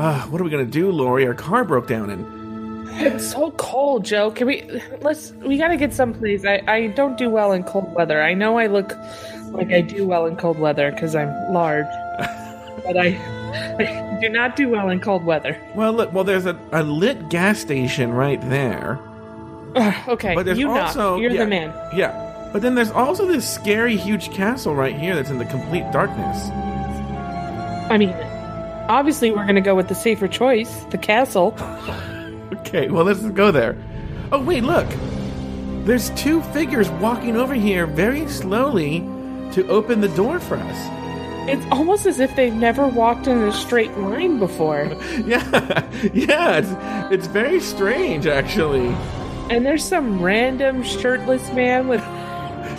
Uh, what are we gonna do, Lauri? Our car broke down and It's so cold, Joe. Can we let's we gotta get someplace. I I don't do well in cold weather. I know I look like I do well in cold weather because I'm large, but I, I do not do well in cold weather. well, look, well, there's a, a lit gas station right there. Ugh, okay, But there's you also not. You're yeah, the man. Yeah, but then there's also this scary, huge castle right here that's in the complete darkness. I mean, obviously we're gonna go with the safer choice, the castle. Okay, well, let's go there. Oh, wait, look. There's two figures walking over here very slowly to open the door for us. It's almost as if they've never walked in a straight line before. Yeah, yeah, it's, it's very strange, actually. And there's some random shirtless man with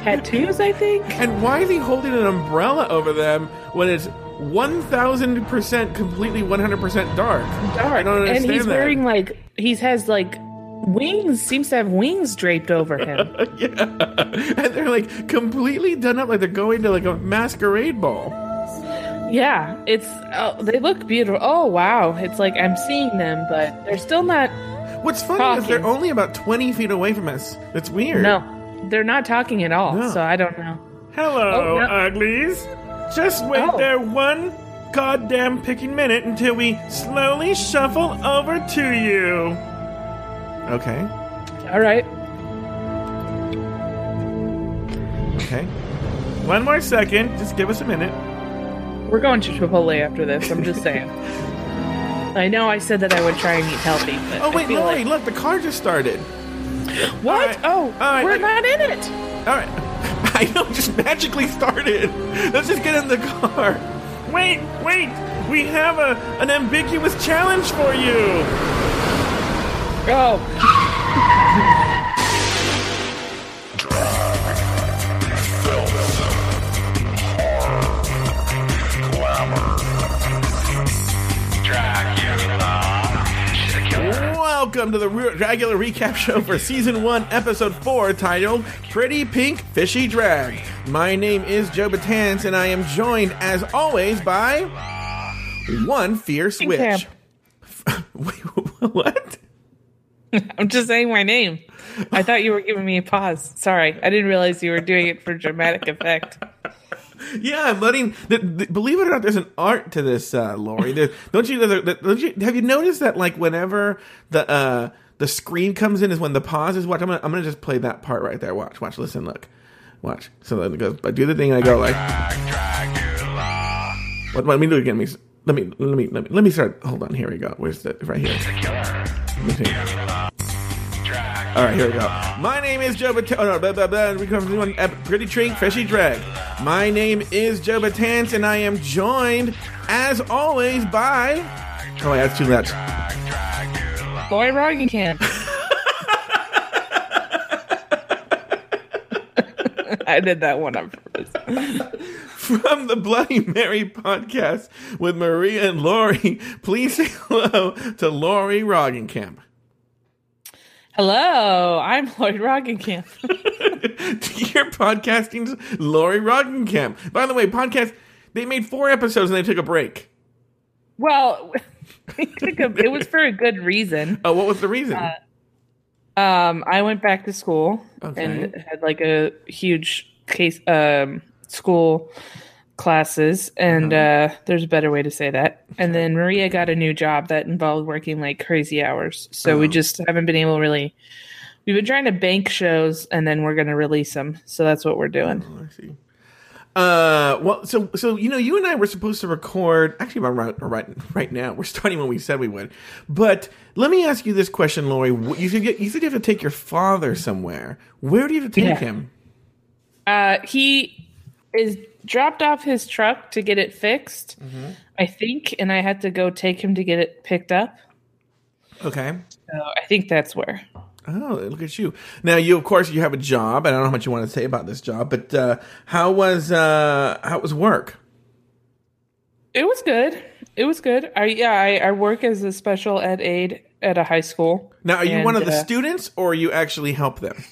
tattoos, I think. And why is he holding an umbrella over them when it's 1000% completely 100% dark? Dark. I don't understand and he's that. wearing like he has like wings, seems to have wings draped over him. yeah. And they're like completely done up like they're going to like a masquerade ball. yeah, it's oh, they look beautiful. Oh wow, it's like I'm seeing them, but they're still not. What's funny is they're only about 20 feet away from us. It's weird. No, they're not talking at all. No. So I don't know. Hello, Oh, no. uglies. Just wait Oh. there one goddamn picking minute until we slowly shuffle over to you. Okay. All right. Okay. One more second. Just give us a minute. We're going to Chipotle after this. I'm just saying. I know I said that I would try and eat healthy, but Oh wait, Lauri, like- look, the car just started. what? Right. Oh, right, we're not in it. All right. I know, it just magically started. Let's just get in the car. Wait, wait. We have a an ambiguous challenge for you. Oh, Welcome to the re- regular recap show for season one, episode four, titled "Pretty Pink Fishy Drag." My name is Joe Betance, and I am joined, as always, by one fierce Pink witch. Wait, what? I'm just saying my name. I thought you were giving me a pause. Sorry, I didn't realize you were doing it for dramatic effect. Yeah, I'm letting. The, the, believe it or not, there's an art to this, uh, Lauri. Don't you? Don't you? Have you noticed that? Like whenever the uh, the screen comes in, is when the pause is. Watch. I'm gonna. I'm gonna just play that part right there. Watch. Watch. Listen. Look. Watch. So then it goes. I do the thing. and I go like. What? Let me do it again. Let me. Let me. Let me. Let me. Let me start. Hold on. Here we go. Where's the right here? Let me see. All right, here we go. My name is Joe Betance. Oh, uh, no, blah, blah, blah. We come from the one ep- pretty trink, fishy drag. My name is Joe Betance, and I am joined, as always, by. Oh, wait, that's too much. Boy Roggenkamp. I did that one on purpose. From the Bloody Mary podcast with Maria and Lauri, please say hello to Lauri Roggenkamp. Hello, I'm Lloyd Roggenkamp. Your podcasting's Lauri Roggenkamp. By the way, podcast, they made four episodes and they took a break. Well, a- it was for a good reason. Oh, what was the reason? Um, I went back to school Okay. and had like a huge case um school classes and uh there's a better way to say that. And then Maria got a new job that involved working like crazy hours. So we just haven't been able to really we've been trying to bank shows and then we're going to release them. So that's what we're doing. Oh, I see. Uh, well, so so you know, you and I were supposed to record. Actually, right right right now, we're starting when we said we would. But let me ask you this question, Lauri. You said you said you have to take your father somewhere. Where do you have to take Yeah. him? Uh he is dropped off his truck to get it fixed. I think and I had to go take him to get it picked up. Okay. So I think that's where. Oh, look at you. Now, you of course you have a job. I don't know how much you want to say about this job, but uh, how was uh, how was work? It was good. It was good. I yeah, I, I work as a special ed aide at a high school. Now, are you one of the uh, students, or you actually help them?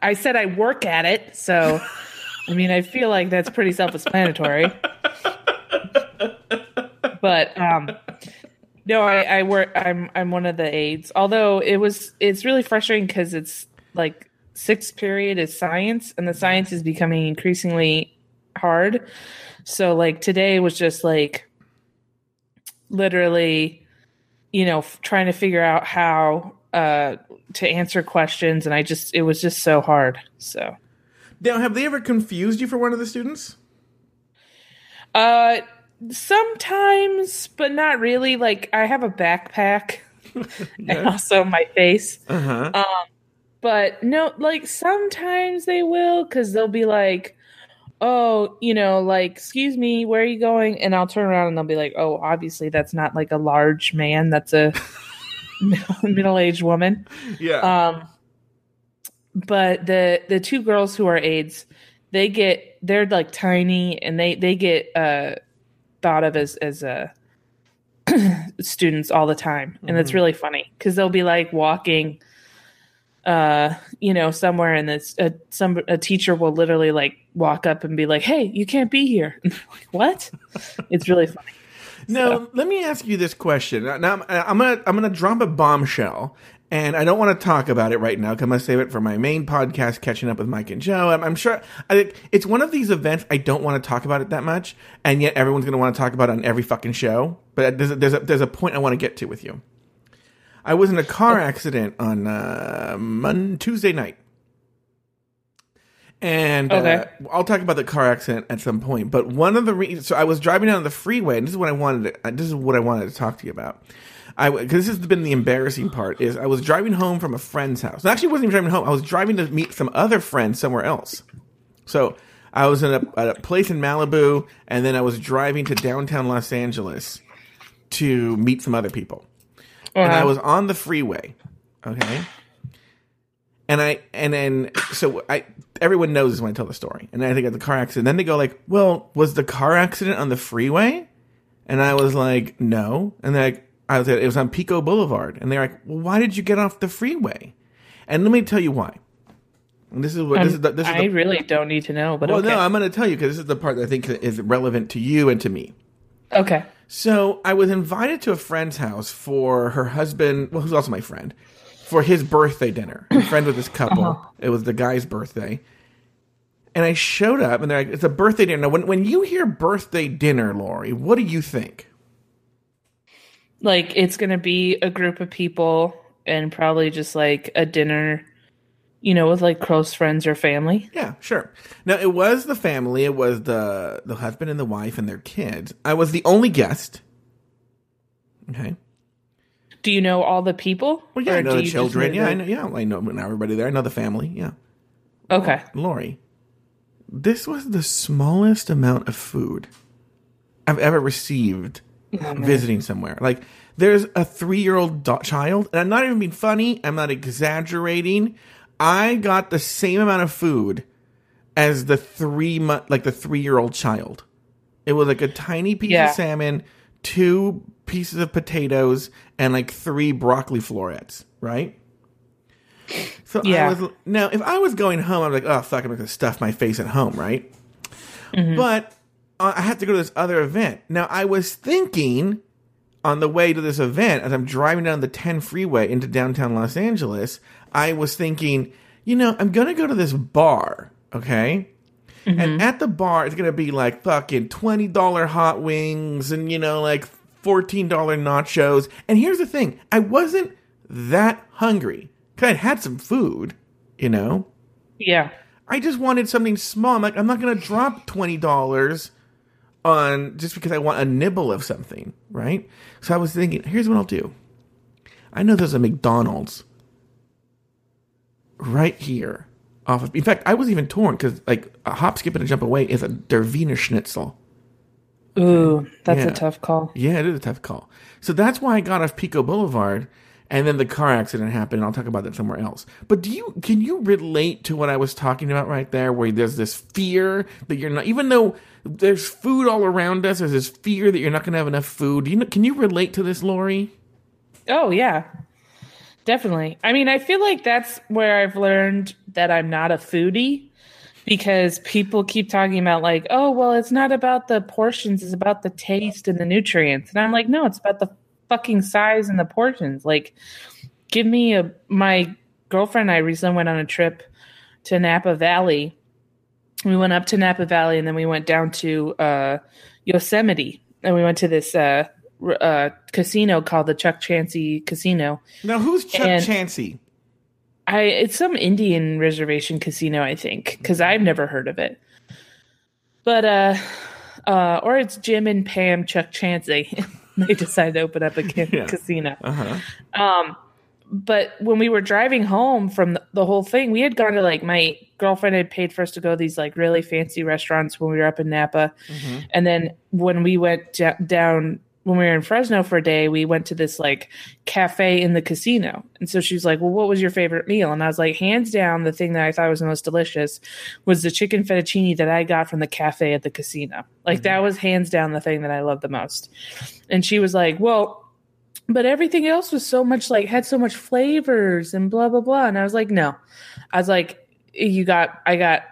I said I work at it, so I mean I feel like that's pretty self explanatory. but um No, I, I work. I'm I'm one of the aides. Although it was, it's really frustrating because it's like sixth period is science, and the science is becoming increasingly hard. So like today was just like literally, you know, f- trying to figure out how uh to answer questions, and I just it was just so hard. So Now, have they ever confused you for one of the students? uh sometimes, but not really. Like I have a backpack and also my face. Uh huh. Um, but no, like sometimes they will because they'll be like, "Oh, you know, like, excuse me, where are you going?" And I'll turn around and they'll be like, "Oh, obviously that's not like a large man. That's a middle-aged woman." yeah. Um, but the the two girls who are aides, they get they're like tiny and they they get uh thought of as as uh students all the time. And it's really funny because they'll be like walking uh you know somewhere and this uh, some a teacher will literally like walk up and be like hey you can't be here. Like what? It's really funny. Now, let me ask you this question. Now, I'm, I'm gonna I'm gonna drop a bombshell, and I don't want to talk about it right now because I'm gonna save it for my main podcast, catching up with Mike and Joe. I'm, I'm sure I think it's one of these events I don't want to talk about it that much, and yet everyone's gonna want to talk about it on every fucking show. But there's a, there's a, there's a point I want to get to with you. I was in a car accident on uh, Mon- Tuesday night. And Okay. uh, I'll talk about the car accident at some point. But one of the reasons, so I was driving down the freeway, and this is what I wanted. To, uh, this is what I wanted to talk to you about. I because this has been the embarrassing part is I was driving home from a friend's house. Actually, I wasn't even driving home. I was driving to meet some other friends somewhere else. So I was in a, at a place in Malibu, and then I was driving to downtown Los Angeles to meet some other people and I Uh-huh. was on the freeway. Okay. And I and then so I everyone knows this when I tell the story. And I think of the car accident. Then they go like, "Well, was the car accident on the freeway?" And I was like, "No." And then like, I was it was on Pico Boulevard. And they're like, "Well, why did you get off the freeway?" And let me tell you why. And this is what this is the, this is Um, i the, really don't need to know but well, okay no, I'm going to tell you because this is the part that I think is relevant to you and to me. okay So I was invited to a friend's house for her husband, well, who's also my friend, for his birthday dinner. I'm a friend with this couple. It was the guy's birthday. And I showed up, and they're like, "It's a birthday dinner." Now, when when you hear birthday dinner, Lauri, what do you think? Like it's gonna be a group of people and probably just like a dinner you know with like close friends or family Yeah, sure. Now it was the family. It was the the husband and the wife and their kids. I was the only guest. Okay. do you know all the people Well, yeah, I know the children. Yeah, I know. Yeah, I know everybody there. I know the family. Yeah. okay Lauri, this was the smallest amount of food I've ever received visiting somewhere. Like, there's a three year old do- child, and I'm not even being funny, I'm not exaggerating. I got the same amount of food as the three month, like the three year old child. It was like a tiny piece Yeah. of salmon, two pieces of potatoes, and like three broccoli florets, right? So Yeah. I was now if I was going home, I'm like, oh fuck, I'm gonna stuff my face at home, right? But uh, Uh, I have to go to this other event. Now I was thinking on the way to this event as I'm driving down the 10 freeway into downtown Los Angeles, I was thinking, you know, I'm gonna go to this bar, okay? And mm-hmm. at the bar, it's gonna be like fucking twenty dollar hot wings and you know like fourteen dollar nachos. And here's the thing: I wasn't that hungry. Cause I'd had some food, you know. yeah I just wanted something small. I'm like, I'm not gonna drop twenty dollars on just because I want a nibble of something, right? So I was thinking, here's what I'll do. I know there's a McDonald's right here. Off of, in fact, I was even torn because like a hop, skip, and a jump away is a Der Wiener Schnitzel. ooh that's Yeah. a tough call Yeah, it is a tough call. So that's why I got off Pico Boulevard, and then the car accident happened. And I'll talk about that somewhere else. But do you can you relate to what I was talking about right there, where there's this fear that you're not, even though there's food all around us, there's this fear that you're not going to have enough food. Do you know, can you relate to this, Lauri? oh yeah definitely i mean i feel like that's where i've learned that i'm not a foodie because people keep talking about like oh well it's not about the portions it's about the taste and the nutrients and i'm like no it's about the fucking size and the portions. Like, give me a. My girlfriend and I recently went on a trip to Napa Valley. We went up to Napa Valley and then we went down to uh, Yosemite and we went to this uh, uh, casino called the Chukchansi Casino. Now, who's Chuck And- Chansey? I it's some Indian reservation casino, I think, because I've never heard of it. But uh, uh, or it's Jim and Pam Chukchansi. they decided to open up a ca- Yeah. casino. Uh huh. Um, but when we were driving home from the, the whole thing, we had gone to like my girlfriend had paid for us to go to these like really fancy restaurants when we were up in Napa, and then when we went down when we were in Fresno for a day, we went to this like cafe in the casino. And so she was like, "Well, what was your favorite meal?" And I was like, "Hands down, the thing that I thought was the most delicious was the chicken fettuccine that I got from the cafe at the casino. Like that mm-hmm. was hands down the thing that I loved the most." And she was like, "Well." but everything else was so much like had so much flavors and blah blah blah and i was like no i was like you got i got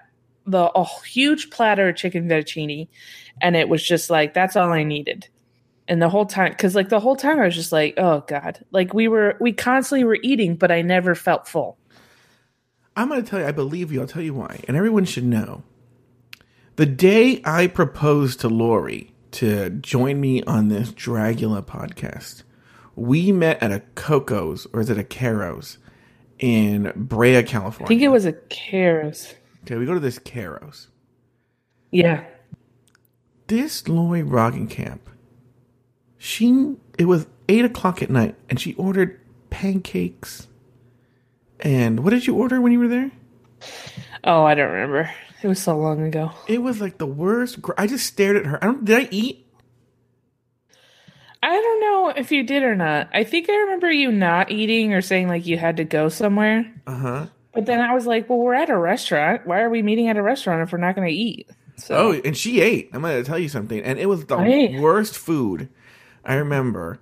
the a huge platter of chicken fettuccine and it was just like that's all i needed and the whole time because like the whole time i was just like oh god like we were we constantly were eating but i never felt full I'm going to tell you, I believe you. I'll tell you why. And everyone should know. The day I proposed to Lauri to join me on this Dragula podcast, we met at a Coco's, or is it a Carrows, in Brea, California. i think it was a Carrows Okay, we go to this Carrows. yeah This Lauri Roggenkamp, she, it was 8 o'clock at night, and she ordered pancakes. And what did you order when you were there? oh i don't remember it was so long ago It was like the worst. Gr- I just stared at her. I don't. Did I eat? I don't know if you did or not. I think I remember you not eating or saying like you had to go somewhere. Uh huh. But then I was like, well, we're at a restaurant. Why are we meeting at a restaurant if we're not going to eat? So Oh, and she ate. I'm gonna tell you something, and it was the worst food I remember.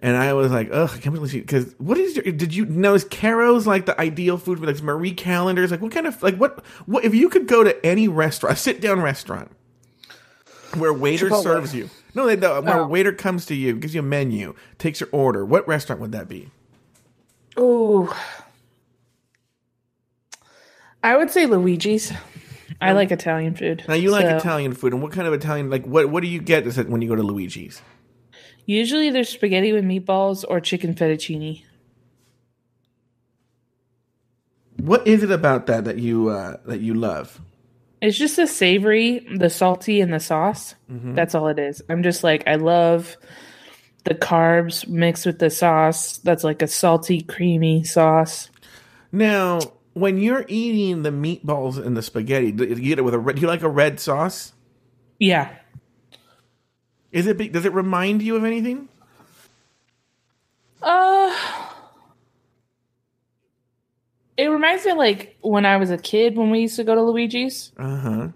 And I was like, ugh, I can't believe. Because what is your? Did you know is Carrows like the ideal food for like Marie Callender's? Like what kind of like what what if you could go to any restaurant, a sit down restaurant, where waiter Chipotle. serves you? No, they, the, where Oh. a waiter comes to you, gives you a menu, takes your order. What restaurant would that be? Oh, I would say Luigi's. I like Italian food. Now you like Italian food, and what kind of Italian? Like what what do you get when you go to Luigi's? Usually there's spaghetti with meatballs or chicken fettuccine. What is it about that that you uh, that you love? It's just the savory, the salty, and the sauce. That's all it is. I'm just like, I love the carbs mixed with the sauce. That's like a salty, creamy sauce. Now, when you're eating the meatballs and the spaghetti, do you get it with a red? Do you like a red sauce? Yeah. Is it? Does it remind you of anything? Uh, it reminds me of like when I was a kid when we used to go to Luigi's. Uh huh.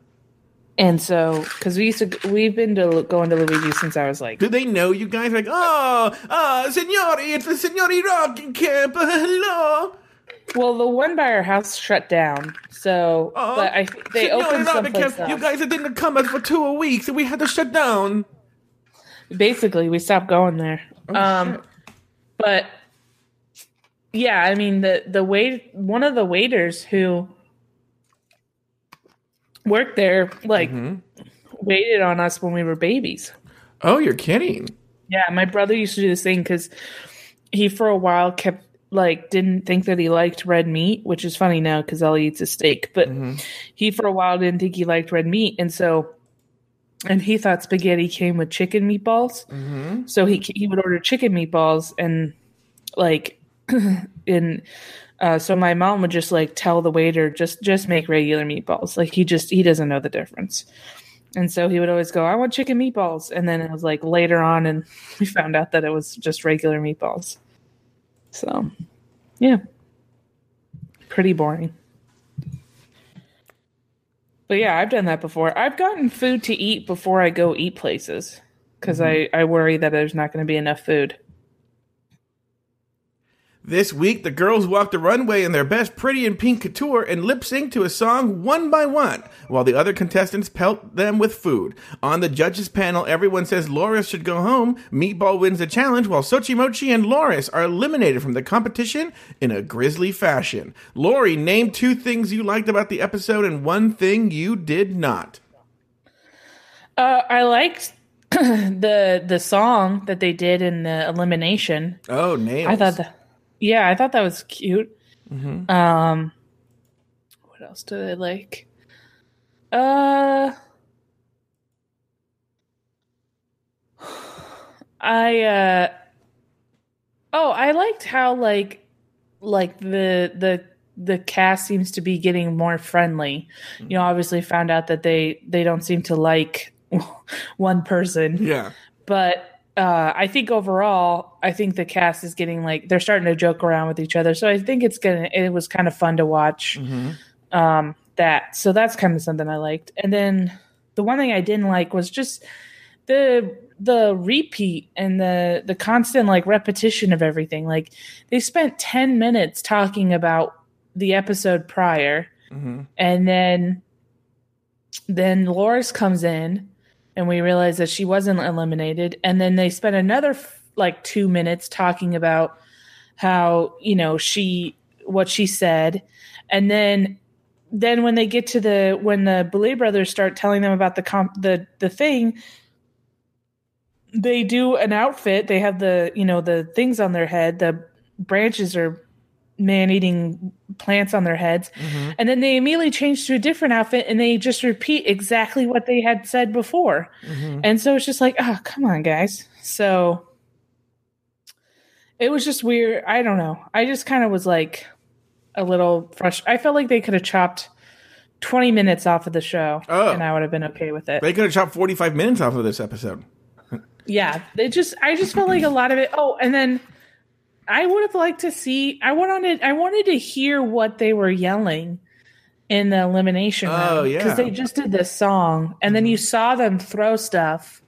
And so, because we used to, we've been to going to Luigi's since I was like, Do they know you guys? Like, oh, uh, signori, it's the signori rocking camp. Hello. well, the one by our house shut down. So, Oh, but I they Signori opened someplace Camp, You guys didn't come us for two weeks, and we had to shut down. Basically, we stopped going there. um, shit. but yeah, I mean the the wait one of the waiters who worked there like waited on us when we were babies. Oh, you're kidding. Yeah, my brother used to do this thing because he for a while kept like didn't think that he liked red meat, which is funny now because all he eats is steak. But he for a while didn't think he liked red meat, and so and he thought spaghetti came with chicken meatballs. So he he would order chicken meatballs and like in. Uh, so my mom would just like tell the waiter just just make regular meatballs. Like he just he doesn't know the difference. And so he would always go, I want chicken meatballs. And then it was like later on, and we found out that it was just regular meatballs. So, yeah. Pretty boring. But yeah, I've done that before. I've gotten food to eat before I go eat places because mm-hmm. I, I worry that there's not going to be enough food. This week, the girls walked the runway in their best pretty in pink couture and lip sync to a song one by one, while the other contestants pelt them with food. On the judges panel, everyone says Loris should go home. Meatball wins the challenge, while Xochi Mochi and Loris are eliminated from the competition in a grisly fashion. Lori, name two things you liked about the episode and one thing you did not. Uh, I liked the the song that they did in the elimination. Oh, nails. I thought that, yeah, I thought that was cute. Um, what else did I like? Uh, I uh, oh, I liked how like like the the the cast seems to be getting more friendly. You know, obviously found out that they they don't seem to like one person Yeah. but uh, I think overall, I think the cast is getting like they're starting to joke around with each other. So I think it's gonna. It was kind of fun to watch um, that. So that's kind of something I liked. And then the one thing I didn't like was just the the repeat and the the constant like repetition of everything. Like they spent ten minutes talking about the episode prior, mm-hmm. and then then Loris comes in and we realized that she wasn't eliminated. And then they spent another like 2 minutes talking about how you know she what she said. And then then when they get to the when the Boulet brothers start telling them about the comp the the thing they do an outfit. They have the you know the things on their head. The branches are man eating plants on their heads. Mm-hmm. And then they immediately change to a different outfit and they just repeat exactly what they had said before. Mm-hmm. And so it's just like oh come on guys. So it was just weird. I don't know. I just kind of was like a little frustrated i felt like they could have chopped 20 minutes off of the show Oh. and i would have been okay with it. They could have chopped 45 minutes off of this episode. yeah. They just i just felt like a lot of it oh and then i would have liked to see i wanted i wanted to hear what they were yelling in the elimination Oh, yeah. because they just did this song and then you saw them throw stuff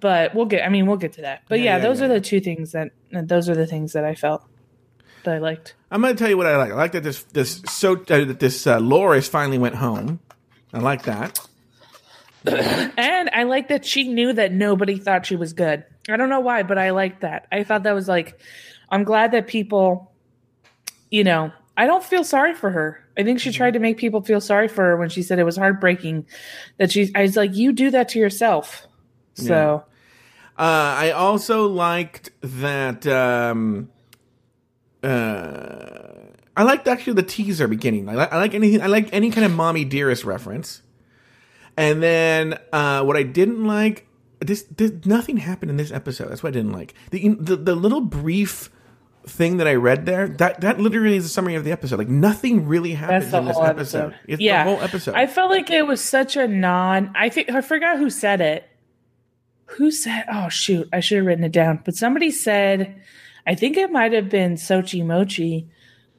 but we'll get i mean we'll get to that but Yeah, yeah, yeah, those yeah. are the two things that those are the things that i felt that i liked I'm going to tell you what I like. I like that this this so uh, that this uh, Loris finally went home. I like that. And I like that she knew that nobody thought she was good. I don't know why, but I like that. I thought that was like, I'm glad that people, you know, I don't feel sorry for her. I think she tried to make people feel sorry for her when she said it was heartbreaking that she, I was like, you do that to yourself. So, Uh, I also liked that. Um, uh, I liked actually the teaser beginning. I like, I like anything. I like any kind of mommy dearest reference. And then uh, what I didn't like this, this nothing happened in this episode. That's what I didn't like. The the, the little brief thing that I read there that that literally is a summary of the episode. Like nothing really happens the in this episode. episode. It's yeah. the whole episode. I felt like it was such a non, I think, I forgot who said it. Who said, oh, shoot, I should have written it down. But somebody said, I think it might have been Xochi Mochi,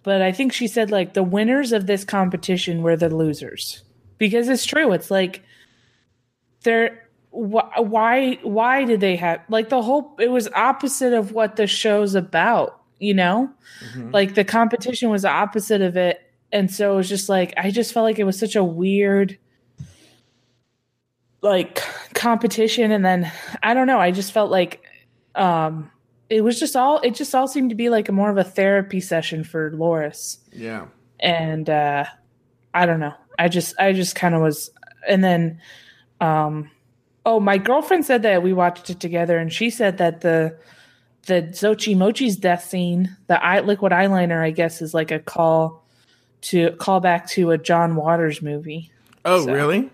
but I think she said, like, the winners of this competition were the losers. Because it's true. It's like, they're, wh- why, why did they have, like, the whole, it was opposite of what the show's about, you know? Like, the competition was opposite of it. And so it was just like, I just felt like it was such a weird, like competition and then i don't know i just felt like um it was just all it just all seemed to be like a more of a therapy session for loris yeah. and uh i don't know i just i just kind of was and then um oh my girlfriend said that we watched it together and she said that the the Xochi Mochi's death scene the eye liquid eyeliner i guess is like a call to call back to a john waters movie Oh, So- really?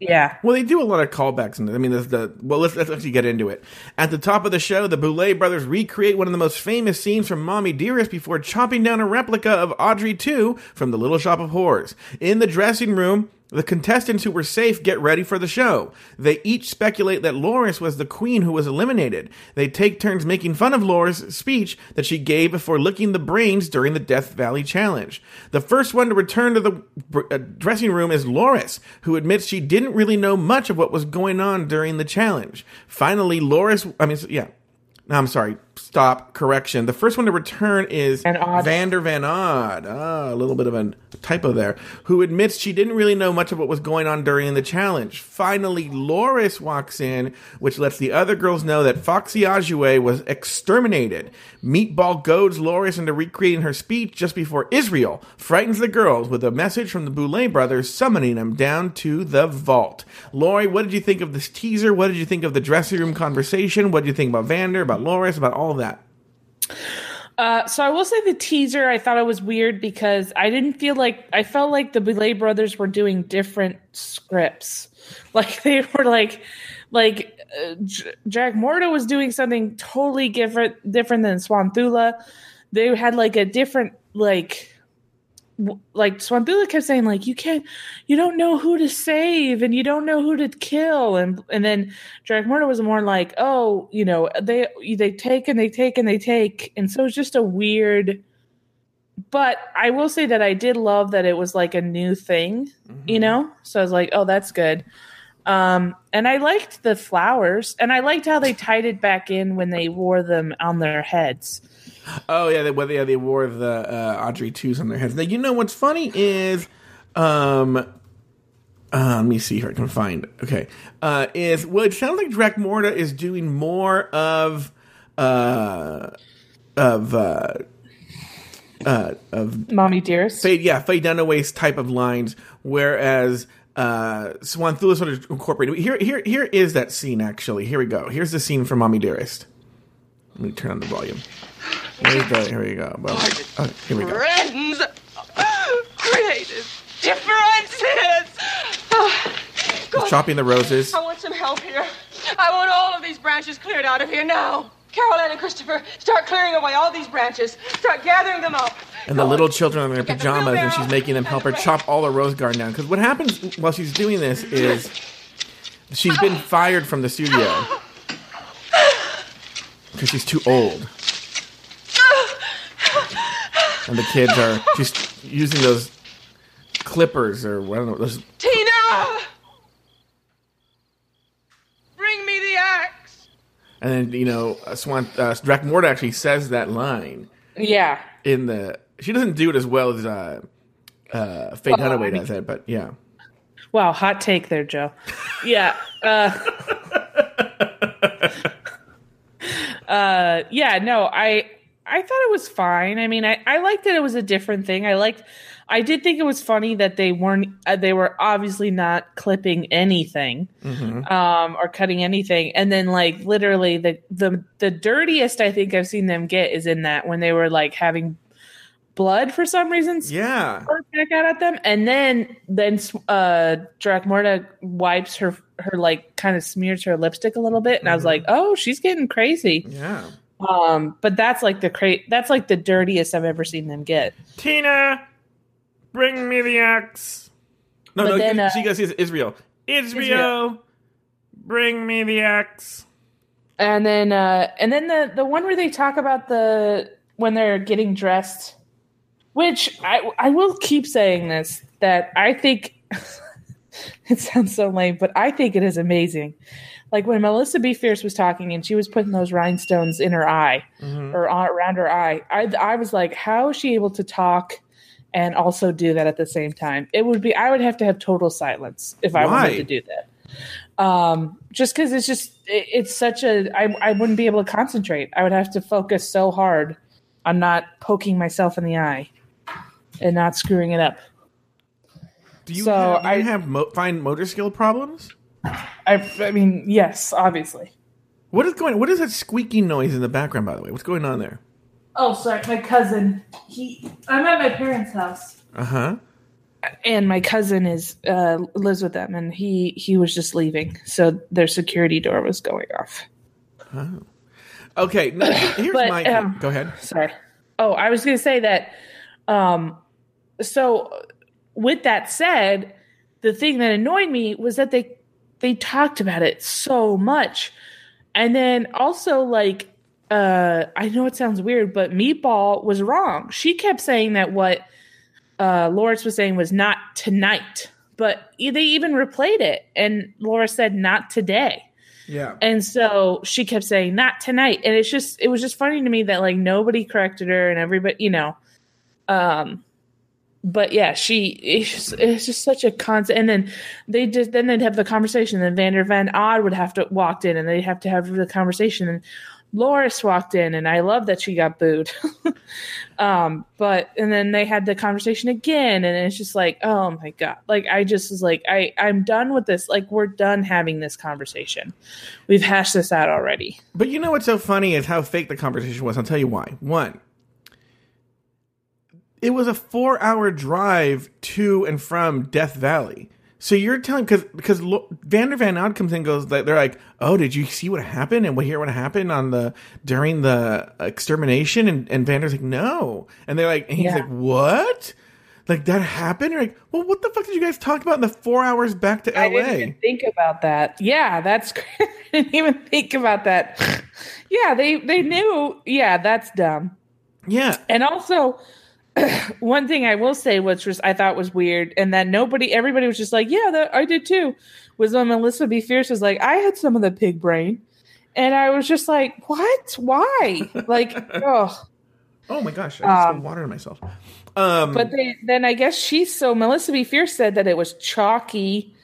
yeah Well, they do a lot of callbacks. In I mean, the, the well, let's, let's actually get into it. At the top of the show, the Boulet brothers recreate one of the most famous scenes from Mommy Dearest before chopping down a replica of Audrey 2 from The Little Shop of Horrors. In the dressing room, the contestants who were safe get ready for the show. They each speculate that Loris was the queen who was eliminated. They take turns making fun of Loris' speech that she gave before licking the brains during the Death Valley Challenge. The first one to return to the uh, dressing room is Loris, who admits she didn't really know much of what was going on during the challenge. Finally, Loris, I mean, yeah. No, I'm sorry. Stop correction. The first one to return is Van Vander Von Odd. Ah, a little bit of a typo there. Who admits she didn't really know much of what was going on during the challenge. Finally, Loris walks in, which lets the other girls know that Foxy Ajue was exterminated. Meatball goads Loris into recreating her speech just before Israel frightens the girls with a message from the Boulet brothers summoning them down to the vault. Lauri, what did you think of this teaser? What did you think of the dressing room conversation? What did you think about Vander, about Loris, about all of that? Uh, so I will say the teaser, I thought it was weird because I didn't feel like I felt like the Boulet brothers were doing different scripts. Like they were like, like uh, J- Dracmorda was doing something totally different, different than Swanthula. They had like a different like. Like Swanthula kept saying, like you can't, you don't know who to save, and you don't know who to kill, and and then Dracmorda was more like, oh, you know, they they take and they take and they take, and so it's just a weird. But I will say that I did love that it was like a new thing, you know. So I was like, oh, that's good. Um, and I liked the flowers, and I liked how they tied it back in when they wore them on their heads. Oh yeah, they, well, yeah, they wore the uh, Audrey twos on their heads. Now you know what's funny is, um, uh, let me see if I can find. Okay, uh, is well, it sounds like Dracmorda is doing more of, uh, of, uh, uh, of Mommy dearest. Faye, yeah, Faye Dunaway's type of lines, whereas uh, Swanthula sort of incorporated. Here, here, here is that scene. Actually, here we go. Here's the scene from Mommy Dearest. Let me turn on the volume. Here's the, here we go. Well, oh, here we go. Friends, creative differences. Oh, God, Chopping the roses. I want some help here. I want all of these branches cleared out of here now. Carol Ann and Christopher, start clearing away all these branches. Start gathering them up. And the little children in their Get the pajamas, and she's making them help her chop all the rose garden down. Because what happens while she's doing this is she's been fired from the studio because she's too old. And the kids are she's using those clippers or I don't know those Tina! Bring me the axe. and then you know uh, Swan uh, Dracmorda actually says that line Yeah, in the she doesn't do it as well as uh uh Faye Well, I Dunaway mean- does it but yeah Wow, hot take there, Joe. Yeah. Uh, uh, yeah, no, I I thought it was fine. I mean, I, I liked that it was a different thing. I liked I did think it was funny that they weren't uh, they were obviously not clipping anything um or cutting anything. And then like literally the the the dirtiest I think I've seen them get is in that when they were like having blood for some reason yeah back out at them, and then then uh Dracmorda wipes her her like kind of smears her lipstick a little bit, and I was like, oh, she's getting crazy. yeah Um, but that's like the cra- that's like the dirtiest I've ever seen them get. Tina bring me the axe no But no then, uh, she goes says Israel. Israel Israel. bring me the axe And then uh and then the the one where they talk about the when they're getting dressed, which I I will keep saying this that I think it sounds so lame, but I think it is amazing. Like when Melissa BeFierce was talking and she was putting those rhinestones in her eye or on, around her eye, I I was like, how is she able to talk and also do that at the same time? It would be I would have to have total silence if I Why? wanted to do that um just because it's just it, it's such a I, I wouldn't be able to concentrate i would have to focus so hard on not poking myself in the eye and not screwing it up do you So have, do you I- have mo- find motor skill problems? I i mean yes obviously. What is going what is that squeaking noise in the background by the way? What's going on there? Oh sorry my cousin. He i'm at my parents house. Uh-huh. And my cousin is uh lives with them and he he was just leaving so their security door was going off. Oh. okay now, here's But, my um, go ahead. sorry. Oh, I was going to say that. Um, so, with that said, the thing that annoyed me was that they they talked about it so much, and then also like uh, I know it sounds weird, but Meatball was wrong. She kept saying that what uh, Loris was saying was not tonight, but they even replayed it, and Laura said not today. Yeah. And so she kept saying, not tonight. And it's just, it was just funny to me that like nobody corrected her and everybody, you know. Um, but yeah, she, it's just, it's just such a constant. And then they just, then they'd have the conversation. Then Vander Von Odd would have to walked in and they'd have to have the conversation. And Loris walked in and I love that she got booed. um, but and then they had the conversation again and it's just like, oh my god. Like I just was like, I, I'm done with this. Like we're done having this conversation. We've hashed this out already. But you know what's so funny is how fake the conversation was. I'll tell you why. One, it was a four hour drive to and from Death Valley. So you're telling because because Vander Von Odd comes in and goes they're like oh did you see what happened and what hear what happened on the during the extermination and and Vander's like no and they're like and he's Yeah. like what like that happened you're like well what the fuck did you guys talk about in the four hours back to I didn't even think about that. Yeah, that's I didn't even think about that. Yeah, they they knew. Yeah, that's dumb. yeah And also, one thing I will say, which was I thought was weird, and that nobody, everybody was just like, "Yeah, that I did too," was when Melissa BeFierce was like, "I had some of the pig brain," and I was just like, "What? Why?" like, oh. oh my gosh I just Um, water myself um But they, then I guess she so Melissa BeFierce said that it was chalky.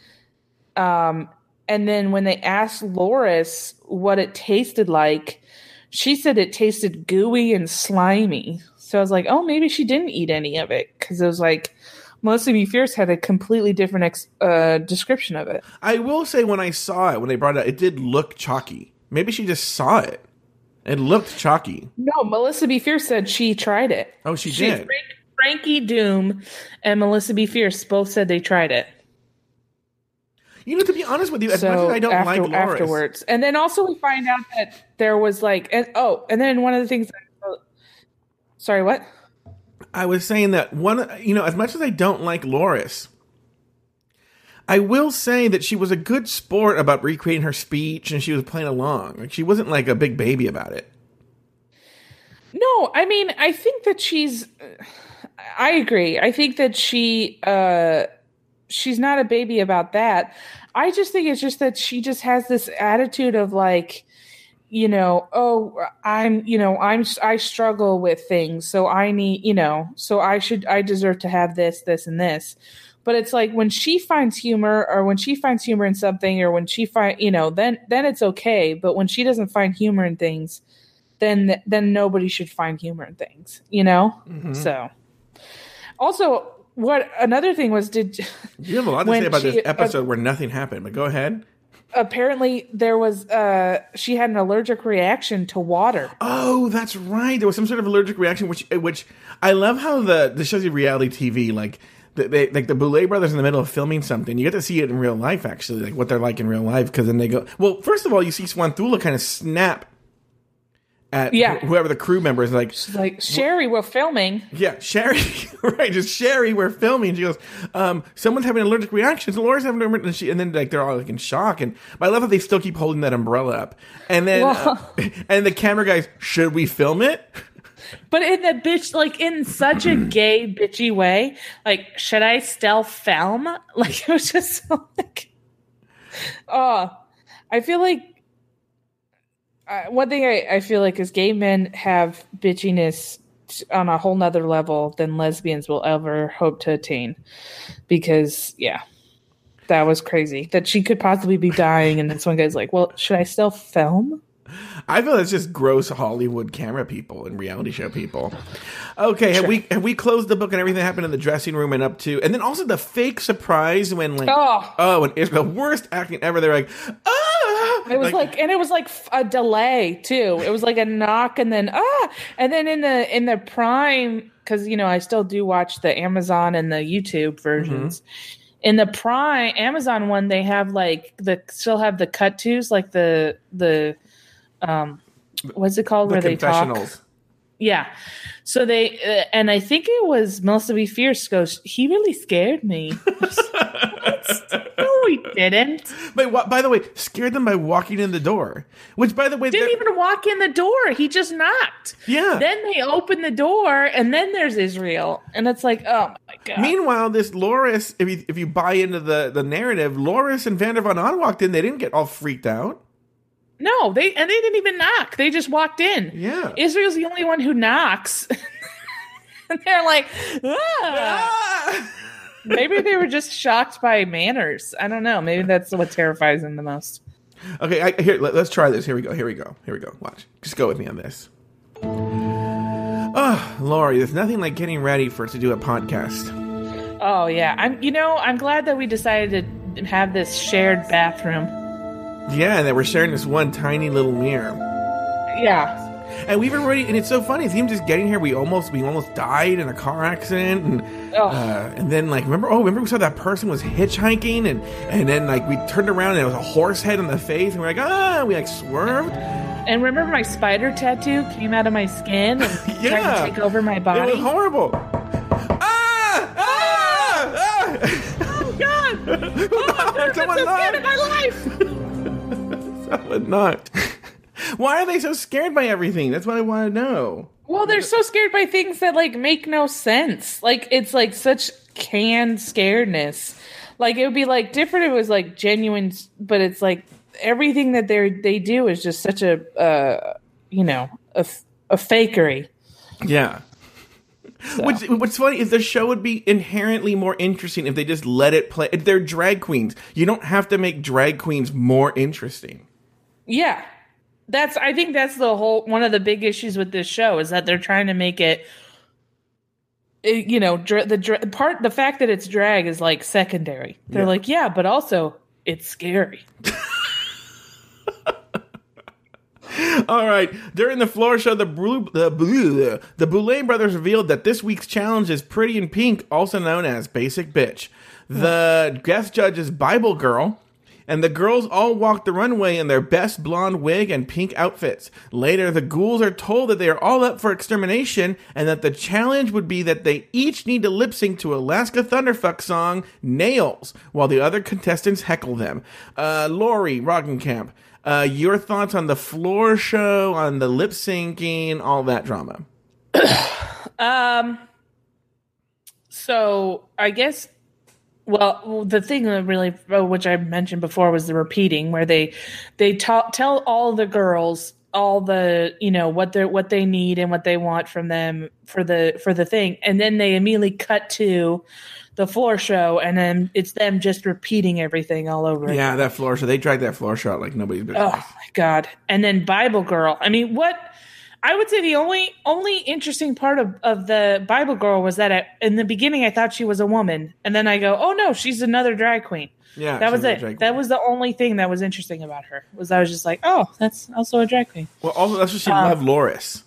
Um, and then when they asked Loris what it tasted like, she said it tasted gooey and slimy. So I was like, oh, maybe she didn't eat any of it because it was like Melissa BeFierce had a completely different ex- uh, description of it. I will say when I saw it when they brought it out it did look chalky maybe she just saw it it looked chalky No, Melissa BeFierce said she tried it. oh she, She, did Frank, Frankie Doom and Melissa BeFierce both said they tried it. You know, to be honest with you, as so much as I don't after, like Loris, afterwards, and then also we find out that there was like, and oh, and then one of the things. That, sorry, what? I was saying that one, you know, as much as I don't like Loris, I will say that she was a good sport about recreating her speech and she was playing along. Like she wasn't like a big baby about it. No, I mean, I think that she's. I agree. I think that she. uh She's not a baby about that. I just think it's just that she just has this attitude of like, you know, oh, I'm, you know, I'm, I struggle with things, so I need, you know, so I should, I deserve to have this, this, and this. But it's like when she finds humor, or when she finds humor in something, or when she find, you know, then then it's okay. But when she doesn't find humor in things, then then nobody should find humor in things, you know. Mm-hmm. So, also, what another thing was, did You have a lot to say about she- this episode uh, where nothing happened, but go ahead. Apparently there was uh she had an allergic reaction to water. Oh, that's right. There was some sort of allergic reaction, which which I love how the the shows you reality TV like. They, like the Boulet brothers in the middle of filming something, you get to see it in real life. Actually, like what they're like in real life, because then they go. Well, first of all, you see Swanthula kind of snap at Yeah. wh- whoever the crew member is. Like, She's like, Sherry, we're filming. Yeah, Sherry, right? Just Sherry. We're filming. And She goes, um, someone's having an allergic reaction. So Laura's having an allergic, and, she, and then like they're all like in shock. And but I love that they still keep holding that umbrella up. And then, uh, and the camera guys, should we film it? But in the bitch, like in such a gay, bitchy way. Like, should I still film? Like, it was just so, like, oh, I feel like uh, one thing I, I feel like is gay men have bitchiness on a whole nother level than lesbians will ever hope to attain. Because, yeah, that was crazy. That she could possibly be dying, and this one guy's like, well, should I still film? I feel that's just gross Hollywood camera people and reality show people. Okay, have we have we closed the book and everything that happened in the dressing room and up to, and then also the fake surprise when like Oh. oh, and it's the worst acting ever. They're like ah, It was like, and it was like a delay too. It was like a knock and then ah, and then in the in the Prime because you know I still do watch the Amazon and the YouTube versions. In the Prime Amazon one, they have like the still have the cut tos like the the um what's it called the where they talk. Yeah. So they uh, and I think it was Melissa BeFierce goes. He really scared me. No, he didn't. But wa- by the way, scared them by walking in the door. Which, by the way, didn't even walk in the door. He just knocked. Yeah. Then they open the door, and then there's Israel, and it's like, oh my god. Meanwhile, this Loris, if you if you buy into the the narrative, Loris and Vander Von Odd walked in. They didn't get all freaked out. No, they and they didn't even knock. They just walked in. Yeah. Israel's the only one who knocks. and they're like, ah. Ah! maybe they were just shocked by manners. I don't know. Maybe that's what terrifies them the most. Okay, I, here let, us try this. Here we go. Here we go. Here we go. Watch. Just go with me on this. Oh, Lauri, there's nothing like getting ready for to do a podcast. Oh yeah, I'm. You know, I'm glad that we decided to have this shared bathroom. Yeah, and that we're sharing this one tiny little mirror. Yeah. And we've already, and it's so funny. It's even just getting here. We almost, we almost died in a car accident, and Oh. uh, and then like remember, oh, remember we saw that person was hitchhiking, and and then like we turned around and it was a horse head on the face, and we're like, ah, we like swerved. And remember, my spider tattoo came out of my skin and tried to take over my It body. was horrible. Ah! Ah! ah! Oh God! Oh, I've never been so scared in my life. Someone not. Why are they so scared by everything? That's what I want to know. Well, they're so scared by things that like make no sense. Like it's like such canned scaredness. Like it would be like different if it was like genuine, but it's like everything that they they do is just such a uh, you know a fakery. Yeah. Which, what's funny is the show would be inherently more interesting if they just let it play. They're drag queens, you don't have to make drag queens more interesting. Yeah. That's I think that's the whole one of the big issues with this show is that they're trying to make it it- you know dra- the dra- part the fact that it's drag is like secondary. They're Yeah. like, yeah, but also it's scary. All right. During the floor show, the Blue, the Blue, the Boulet brothers revealed that this week's challenge is Pretty in Pink, also known as Basic Bitch. The guest judge is Bible Girl, and the girls all walk the runway in their best blonde wig and pink outfits. Later, the ghouls are told that they are all up for extermination, and that the challenge would be that they each need to lip sync to Alaska Thunderfuck song "Nails," while the other contestants heckle them. Uh, Lauri Roggenkamp. Uh, your thoughts on the floor show, on the lip syncing, all that drama? Um so I guess well the thing that really uh, which I mentioned before was the repeating where they they ta- tell all the girls all the you know what they what they need and what they want from them for the for the thing and then they immediately cut to the floor show and then it's them just repeating everything all over again. Yeah, that floor show. They dragged that floor show out like nobody's business. Oh my god! And then Bible Girl. I mean, what? I would say the only only interesting part of, of the Bible Girl was that I, in the beginning I thought she was a woman, and then I go, oh no, she's another drag queen. Yeah, that was it. That was the only thing that was interesting about her. Was I was just like, oh, that's also a drag queen. Well, also that's what she Um, loved, Loris.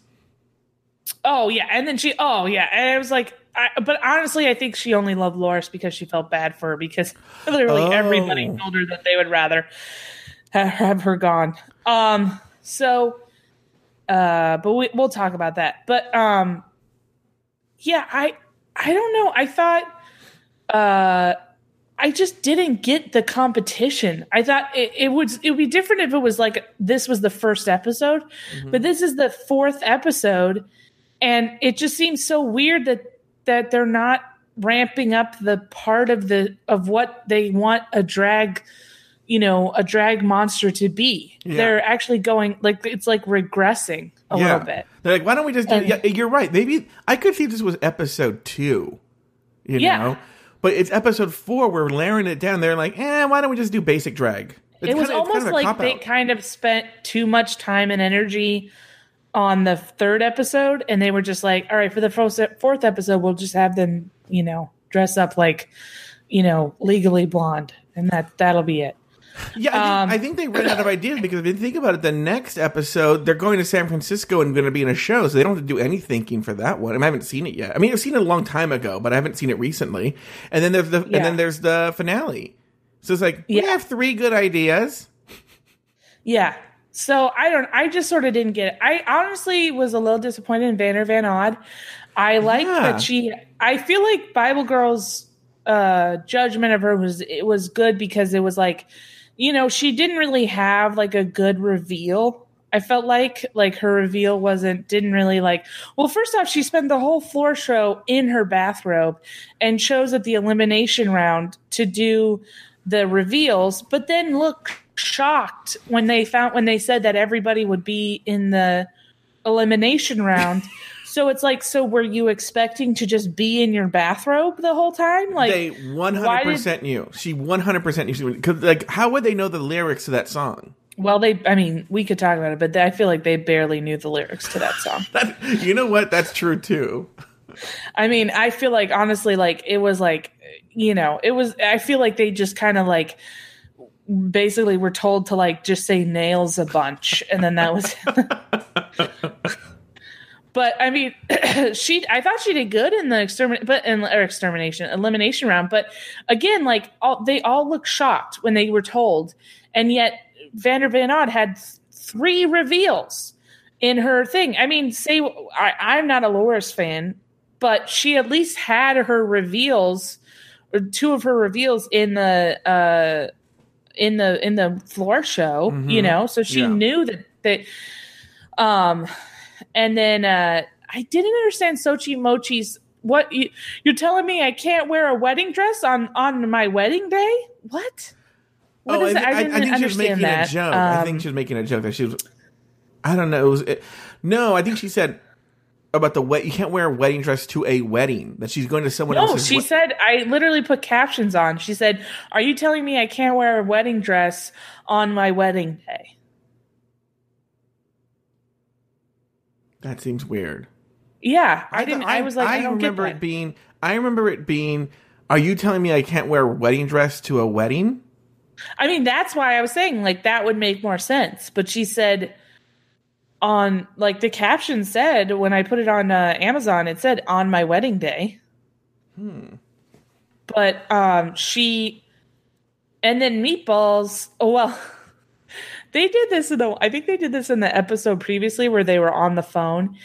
Oh yeah, and then she. Oh yeah, and I was like, I, but honestly, I think she only loved Loris because she felt bad for her because literally Oh. everybody told her that they would rather have, have her gone. Um. So, uh, but we, we'll talk about that. But um, yeah, I I don't know. I thought uh. I just didn't get the competition. I thought it, it would it would be different if it was like this was the first episode, but this is the fourth episode, and it just seems so weird that that they're not ramping up the part of the of what they want a drag you know a drag monster to be Yeah. they're actually going like it's like regressing a yeah. little bit They're like, why don't we just do? And- yeah, you're right. Maybe I could see this was episode two. You Yeah. know, but it's episode four. We're layering it down. They're like, eh, why don't we just do basic drag? It's it was kind of- almost kind of like they kind of spent too much time and energy on the third episode and they were just like all right for the fourth episode we'll just have them you know dress up like you know legally blonde and that that'll be it Yeah, I think, Um, I think they ran out of ideas because if you think about it, the next episode they're going to San Francisco and going to be in a show, so they don't have to do any thinking for that one. I, mean, I haven't seen it yet. I mean, I've seen it a long time ago, but I haven't seen it recently. And then there's the and then there's the finale. So it's like we Yeah. have three good ideas. Yeah. So I don't. I just sort of didn't get it. I honestly was a little disappointed in Vander Von Odd. I like Yeah. that she. I feel like Bible Girl's uh, judgment of her was it was good because it was like, you know, she didn't really have like a good reveal. I felt like like her reveal wasn't didn't really like. Well, first off, she spent the whole floor show in her bathrobe and chose at the elimination round to do the reveals, but then look shocked when they found when they said that everybody would be in the elimination round. so it's like, so were you expecting to just be in your bathrobe the whole time? Like they 100% knew. She 100% knew. She, Cause like, how would they know the lyrics to that song? Well, they, I mean, we could talk about it, but I feel like they barely knew the lyrics to that song. that, you know what? That's true too. I mean, I feel like honestly, like it was like, you know, it was, I feel like they just kind of like, basically were told to like just say nails a bunch and then that was but i mean she i thought she did good in the but in or extermination elimination round but again like all they all looked shocked when they were told and yet vander von odd had three reveals in her thing i mean say I, i'm not a loris fan but she at least had her reveals or two of her reveals in the uh in the in the floor show, mm-hmm. you know, so she yeah. knew that that um and then uh I didn't understand Xochi Mochi's what you, you're telling me I can't wear a wedding dress on on my wedding day? What? What oh, is I, I, I, think she was making that. a joke. Um, I think she was making a joke that she was. I don't know. It was it, no. I think she said about the wet. You can't wear a wedding dress to a wedding. That she's going to someone no, else's. she we- said. I literally put captions on. She said, "Are you telling me I can't wear a wedding dress on my wedding day?" That seems weird. Yeah, I, I didn't. I, I, was like, I, I remember it being. I remember it being. Are you telling me I can't wear a wedding dress to a wedding? I mean, that's why I was saying like that would make more sense. But she said on like the caption said when I put it on uh, Amazon, it said on my wedding day. Hmm. But um, she and then meatballs. Oh well, they did this in the. I think they did this in the episode previously where they were on the phone.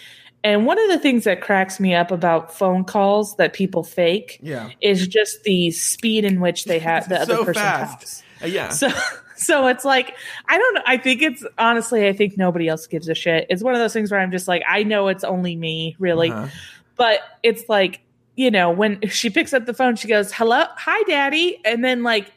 And one of the things that cracks me up about phone calls that people fake, yeah. is just the speed in which they have the other person fast. talks. Uh, yeah. So so it's like I don't. I think it's honestly, I think nobody else gives a shit. It's one of those things where I'm just like, I know it's only me, really, uh-huh. but it's like you know when she picks up the phone, she goes, "Hello, hi, daddy," and then like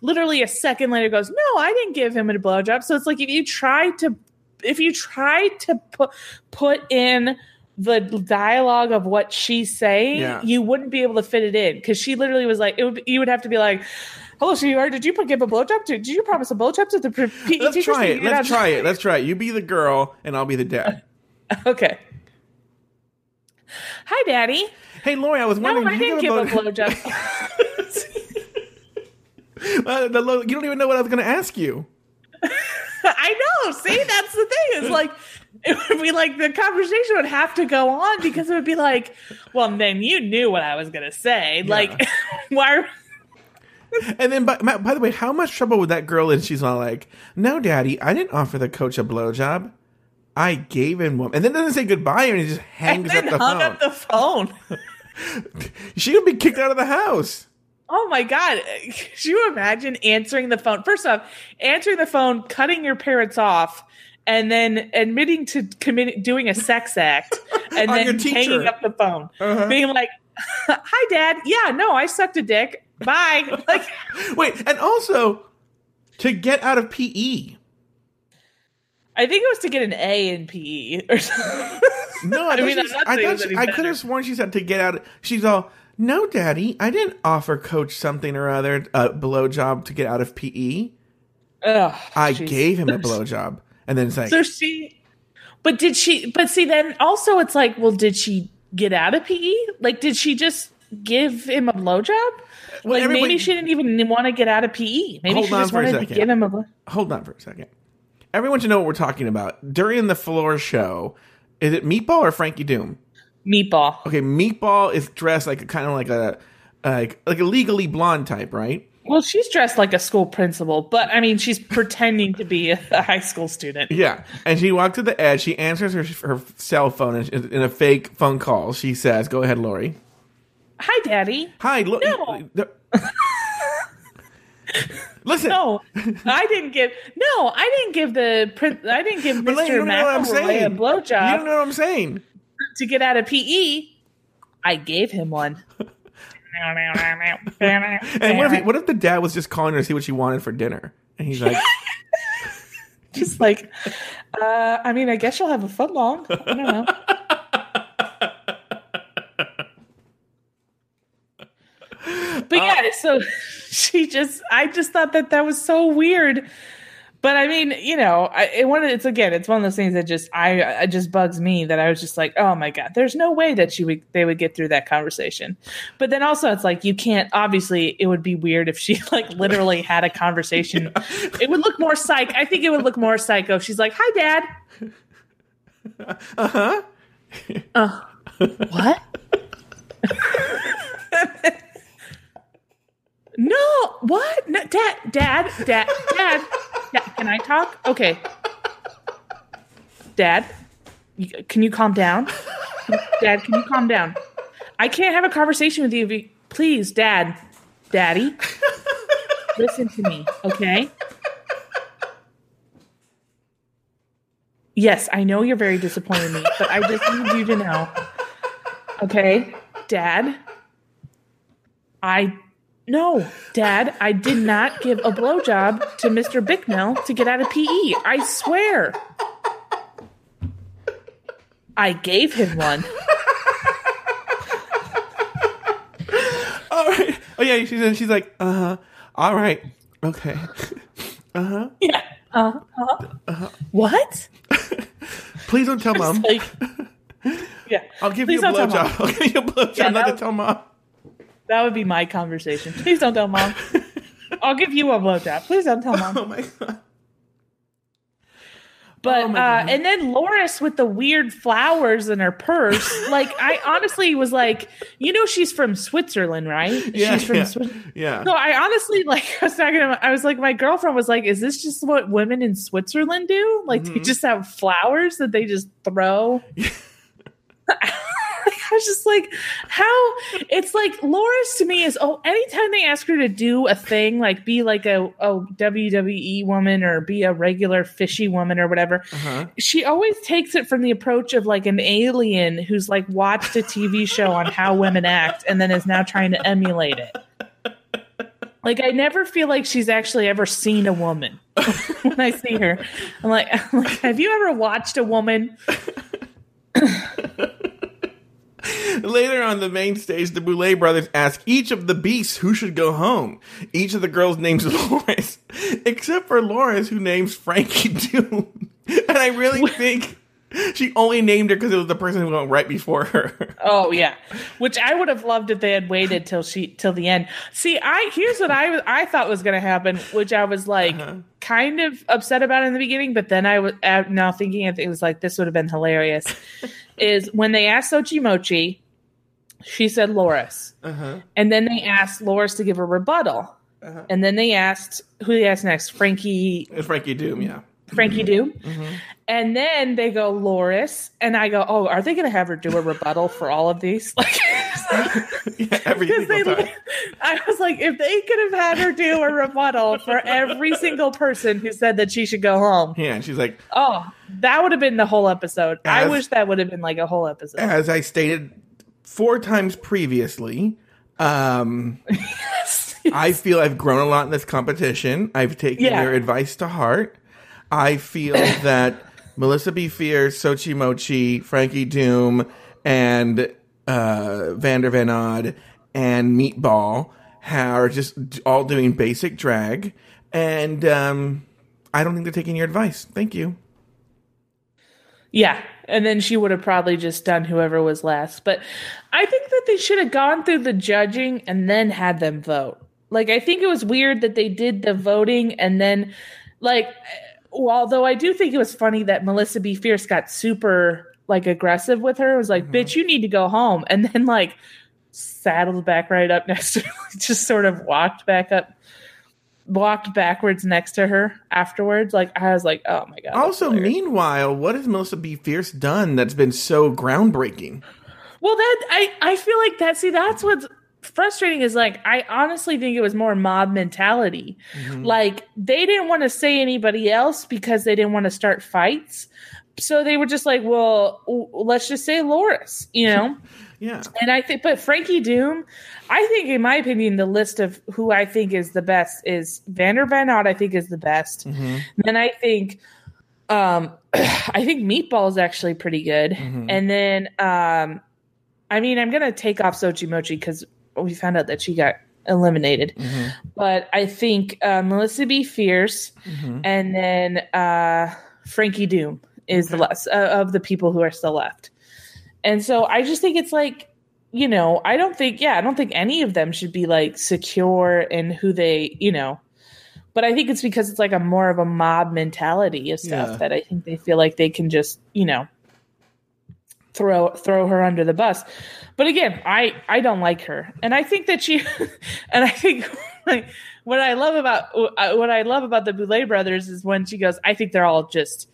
literally a second later goes, "No, I didn't give him a blowjob." So it's like if you try to if you try to put put in the dialogue of what she's saying, yeah. you wouldn't be able to fit it in because she literally was like, it would, you would have to be like, hello, sweetheart, did you give a blowjob to? Did you promise a blowjob to the PE Let's try it. Let's try it. Let's try it. You be the girl, and I'll be the dad. okay. Hi, Daddy. Hey, Lauri, I was wondering. No, I didn't give a blowjob. well, you don't even know what I was going to ask you. I know. See, that's the thing. It's like it would be like the conversation would have to go on because it would be like, well, then you knew what I was going to say. Yeah. Like, why? and then, by, by the way, how much trouble would that girl in? She's all like, "No, Daddy, I didn't offer the coach a blowjob. I gave him one." And then doesn't say goodbye, and he just hangs up the hung phone. up the phone. she would be kicked out of the house. Oh my god! Could you imagine answering the phone? First off, answering the phone, cutting your parents off, and then admitting to committing doing a sex act, and then hanging up the phone, uh-huh. being like, "Hi, Dad. Yeah, no, I sucked a dick. Bye. Like, wait, and also to get out of PE. I think it was to get an A in PE or something. No, I, I mean, I, she, I could have sworn she said to get out. Of, She's all, no, Daddy, I didn't offer Coach something or other a blowjob to get out of PE. Ugh, I geez. gave him a blowjob, and then it's like, so she. But did she? But see, then also it's like, well, did she get out of PE? Like, did she just give him a blowjob? Well, like maybe she didn't even want to get out of PE. Maybe she just wanted to give him a. Blow- hold on for a second. Everyone should know what we're talking about. During the floor show, is it Meatball or Frankie Doom? Meatball. Okay, Meatball is dressed like a kind of like a like like a legally blonde type, right? Well, she's dressed like a school principal, but I mean, she's pretending to be a, a, high school student. Yeah, and she walks to the edge. She answers her her cell phone in a fake phone call. She says, "Go ahead, Lauri." Hi, Daddy. Hi. Look. No. Listen. No, I didn't give. No, I didn't give the. I didn't give Mister McElroy a blowjob. You don't know what I'm saying. To get out of PE, I gave him one. and what if, he, what if the dad was just calling her to see what she wanted for dinner? And he's like, Just like, uh, I mean, I guess you'll have a foot long. I don't know. But yeah, so she just, I just thought that that was so weird. But I mean, you know, I, it one. It's again, it's one of those things that just, I, just bugs me that I was just like, oh my god, there's no way that she would, they would get through that conversation. But then also, it's like you can't. Obviously, it would be weird if she like literally had a conversation. It would look more psych. I think it would look more psycho. if She's like, hi, dad. uh huh. Uh, what? no, what? No, dad, dad, dad, dad, dad. Can I talk? Okay. Dad, can you calm down? Dad, can you calm down? I can't have a conversation with you. you- Please, Dad, Daddy, listen to me, okay? Yes, I know you're very disappointed in me, but I just need you to know. Okay, Dad. I no, Dad. I did not give a blowjob to Mr. Bicknell to get out of PE. I swear. I gave him one. All right. Oh yeah. She's she's like, uh huh. All right. Okay. Uh huh. Yeah. Uh huh. Uh-huh. What? Please don't tell mom. Like, yeah. I'll give Please you a blowjob. I'll give you a blowjob. Yeah, not that- to tell mom. That would be my conversation. Please don't tell mom. I'll give you a blowjob. Please don't tell mom. Oh my god. But Oh uh, and then Loris with the weird flowers in her purse. like I honestly was like, you know, she's from Switzerland, right? Yeah. she's from yeah. Switzerland. yeah. So I honestly like I was talking about I was like my girlfriend was like, is this just what women in Switzerland do? Like they Mhm. just have flowers that they just throw. I was just like, how it's like Loris to me is oh, anytime they ask her to do a thing, like be like a, a WWE woman or be a regular fishy woman or whatever, Uh-huh. she always takes it from the approach of like an alien who's like watched a TV show on how women act and then is now trying to emulate it. Like I never feel like she's actually ever seen a woman when I see her. I'm like, I'm like, have you ever watched a woman? Later on the main stage, the Boulet brothers ask each of the beasts who should go home. Each of the girls names Loris, except for Loris, who names Frankie Doom. And I really think she only named her because it was the person who went right before her. Oh yeah, which I would have loved if they had waited till she till the end. See, I here's what I I thought was going to happen, which I was like kind of upset about in the beginning, but then I was uh, now thinking it was like this would have been hilarious. Is when they asked Xochi Mochi, she said Loris, Uh-huh. and then they asked Loris to give a rebuttal, Uh-huh. and then they asked who they asked next, Frankie Frankie Doom, yeah. Frankie Doom. Mm-hmm. And then they go Loris, and I go, oh, are they going to have her do a rebuttal for all of these? Like, Yeah, every they, time. I was like, if they could have had her do a rebuttal for every single person who said that she should go home, Yeah, and she's like, oh, that would have been the whole episode. I wish that would have been like a whole episode. as I stated four times previously, um, I feel I've grown a lot in this competition. I've taken Yeah. their advice to heart. I feel that Melissa B. Fierce, Xochi Mochi, Frankie Doom, and uh, Vander Von Odd and Meatball are just all doing basic drag. And um, I don't think they're taking your advice. Thank you. Yeah. And then she would have probably just done whoever was last. But I think that they should have gone through the judging and then had them vote. Like, I think it was weird that they did the voting and then, like, although I do think it was funny that Melissa BeFierce got super, like, aggressive with her. It was like, mm-hmm. bitch, you need to go home. And then, like, saddled back right up next to her, just sort of walked back up. Walked backwards next to her afterwards. Like I was like, "Oh my god!" Also, meanwhile, what has Melissa BeFierce done that's been so groundbreaking? Well, that I I feel like that. See, that's what's frustrating is like I honestly think it was more mob mentality. Mm-hmm. Like they didn't want to say anybody else because they didn't want to start fights. So they were just like, well, let's just say Loris, you know. Yeah. And I think, but Frankie Doom, I think, in my opinion, the list of who I think is the best is Vander Von Odd. I think is the best. Then I think, um, I think Meatball is actually pretty good. And then, um, I mean, I'm gonna take off Xochi Mochi because we found out that she got eliminated. But I think uh, Melissa BeFierce, and then uh, Frankie Doom is the less uh, of the people who are still left. And so I just think it's like, you know, I don't think, yeah, I don't think any of them should be like secure in who they, you know, but I think it's because it's like a more of a mob mentality of stuff Yeah. that I think they feel like they can just, you know, throw throw her under the bus. But again, I I don't like her, and I think that she, and I think like what I love about uh, what I love about the Boulet brothers is when she goes, I think they're all just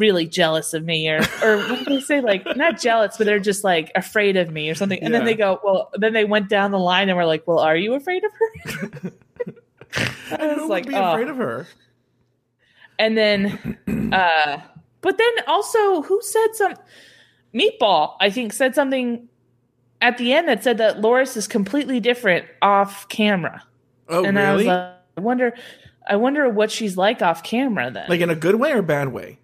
really jealous of me or or what do they say like not jealous but they're just like afraid of me or something and then they go well then they went down the line and were like well are you afraid of her I was who like, would be oh. afraid of her? and then uh but then also who said some meatball i think said something at the end that said that loris is completely different off camera Oh, and i was really? like i wonder i wonder what she's like off camera then like in a good way or bad way?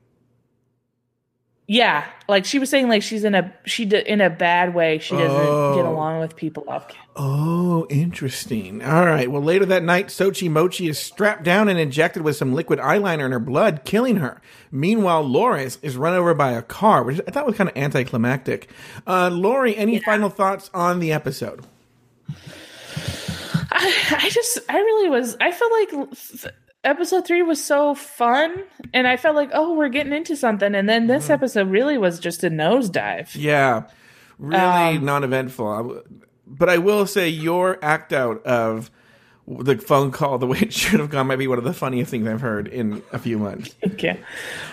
Yeah like she was saying like she's in a she d- in a bad way she doesn't get Oh. along with people off camera Oh, interesting. All right. Well, later that night, Xochi Mochi is strapped down and injected with some liquid eyeliner in her blood, killing her. Meanwhile, Loris is run over by a car, which I thought was kind of anticlimactic. Uh, Lori, any final thoughts on the episode? I, I just i really was i felt like episode three was so fun and i felt like oh we're getting into something and then Mm-hmm. this episode really was just a nosedive Yeah, really Um, non-eventful. I w- But I will say your act out of the phone call, the way it should have gone, might be one of the funniest things I've heard in a few months. Okay.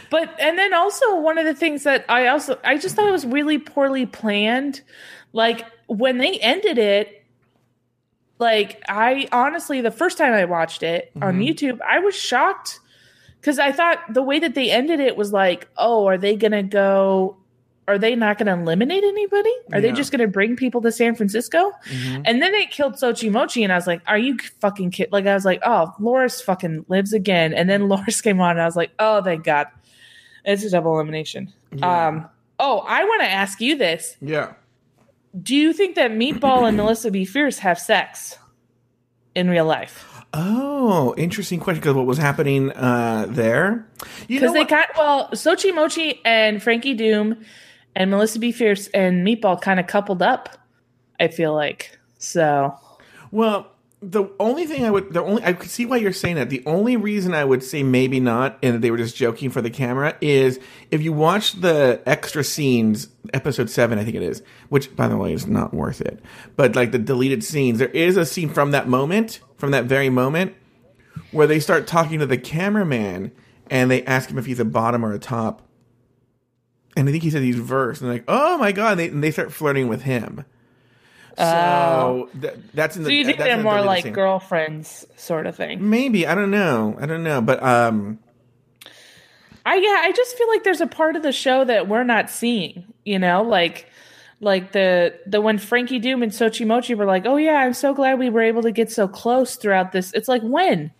But and then also one of the things that I also I just thought it was really poorly planned. Like when they ended it, like I honestly the first time I watched it on YouTube, I was shocked because I thought the way that they ended it was like, oh, are they gonna go? Are they not going to eliminate anybody? Are they just going to bring people to San Francisco? And then they killed Xochi Mochi, and I was like, "Are you fucking kid?" Like I was like, "Oh, Loris fucking lives again." And then Loris came on, and I was like, "Oh, thank God, it's a double elimination." Um. Oh, I want to ask you this: Yeah. Do you think that Meatball and Melissa BeFierce have sex in real life? Oh, interesting question. Because what was happening uh, there? Because they got well, Xochi Mochi and Frankie Doom and Melissa BeFierce and Meatball kind of coupled up. I feel like so. Well, the only thing I would, the only, I could see why you're saying that. The only reason I would say maybe not, and they were just joking for the camera, is if you watch the extra scenes, episode seven, I think it is, which by the way is not worth it, but like the deleted scenes, there is a scene from that moment, from that very moment, where they start talking to the cameraman and they ask him if he's a bottom or a top. And I think he said he's verse, and like, oh my god, and they, and they start flirting with him. So th- that's in the. So you think they're more like scene. girlfriends, sort of thing? Maybe I don't know. I don't know, but um, I yeah, I just feel like there's a part of the show that we're not seeing. You know, like like the the when Frankie Doom and Xochi Mochi were like, "Oh yeah, I'm so glad we were able to get so close throughout this." It's like when,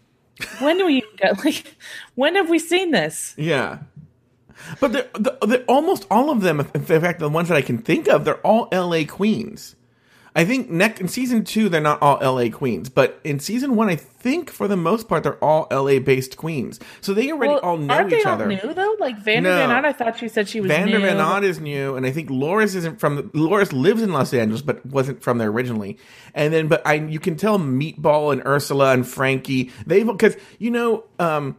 when do we get like when have we seen this? yeah. But they're, they're, they're almost all of them. In fact, the ones that I can think of, they're all L.A. queens. I think next in season two, they're not all L.A. queens, but in season one, I think for the most part, they're all L.A. based queens. So they already Well, all know aren't each they all other. new though? Like Vander No. Van I thought she said she was Vander new. Van is new, and I think Loris isn't from. Loris lives in Los Angeles, but wasn't from there originally. And then, but I, you can tell Meatball and Ursula and Frankie, they've because you know, um,